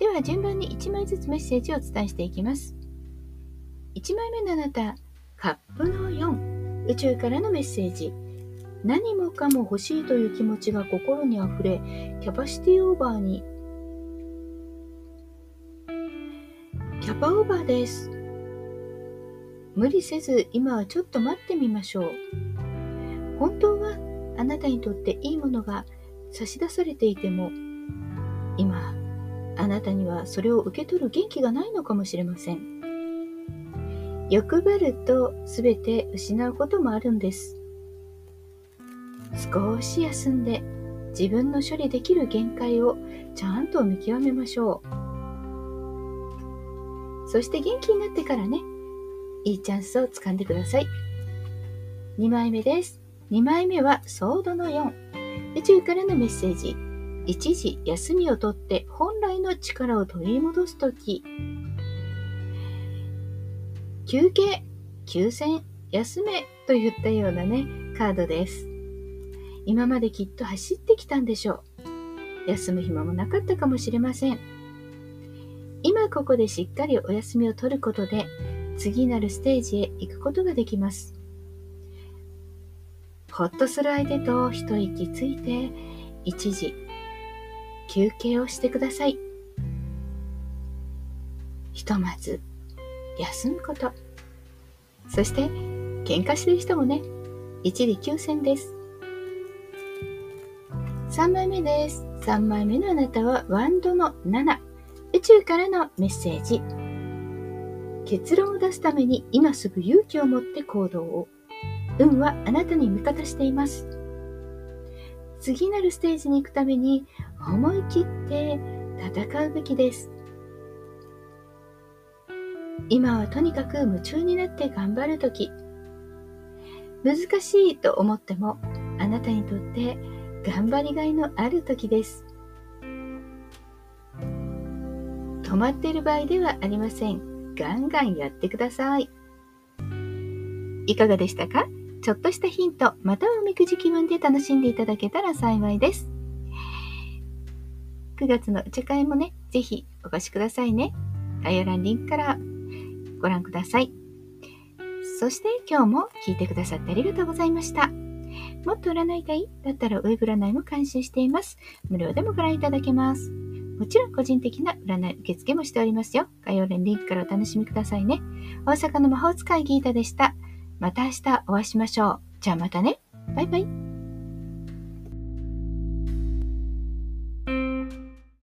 では順番に1枚ずつメッセージをお伝えしていきます。1枚目のあなた、カップの4、宇宙からのメッセージ。何もかも欲しいという気持ちが心にあふれ、キャパシティオーバーに。キャパオーバーです。無理せず今はちょっと待ってみましょう。本当はあなたにとっていいものが差し出されていても、今なたにはそれを受け取る元気がないのかもしれません。欲張ると全て失うこともあるんです。少し休んで自分の処理できる限界をちゃんと見極めましょう。そして元気になってからね、いいチャンスをつかんでください。2枚目です。2枚目はソードの4。宇宙からのメッセージ。一時休みをとって本来の力を取り戻すとき、休憩、休戦、休めといったようなね、カードです。今まできっと走ってきたんでしょう。休む暇もなかったかもしれません。今ここでしっかりお休みを取ることで、次なるステージへ行くことができます。ほっとする相手と一息ついて、一時休憩をしてください。ひとまず休むこと。そして喧嘩してる人もね、一時休戦です。3枚目です。3枚目のあなたはワンドの7。宇宙からのメッセージ。結論を出すために今すぐ勇気を持って行動を。運はあなたに味方しています。次なるステージに行くために思い切って戦うべきです。今はとにかく夢中になって頑張るとき、難しいと思ってもあなたにとって頑張りがいのある時です。止まっている場合ではありません。ガンガンやってください。いかがでしたか？ちょっとしたヒント、またはおみくじ気分で楽しんでいただけたら幸いです。9月の茶会もね、ぜひお越しくださいね。概要欄リンクからご覧ください。そして今日も聞いてくださってありがとうございました。もっと占いたいだったらウェブ占いも監修しています。無料でもご覧いただけます。もちろん個人的な占い受付もしておりますよ。概要欄リンクからお楽しみくださいね。大阪の魔法使いギータでした。また明日お会いしましょう。じゃあまたね。バイバイ。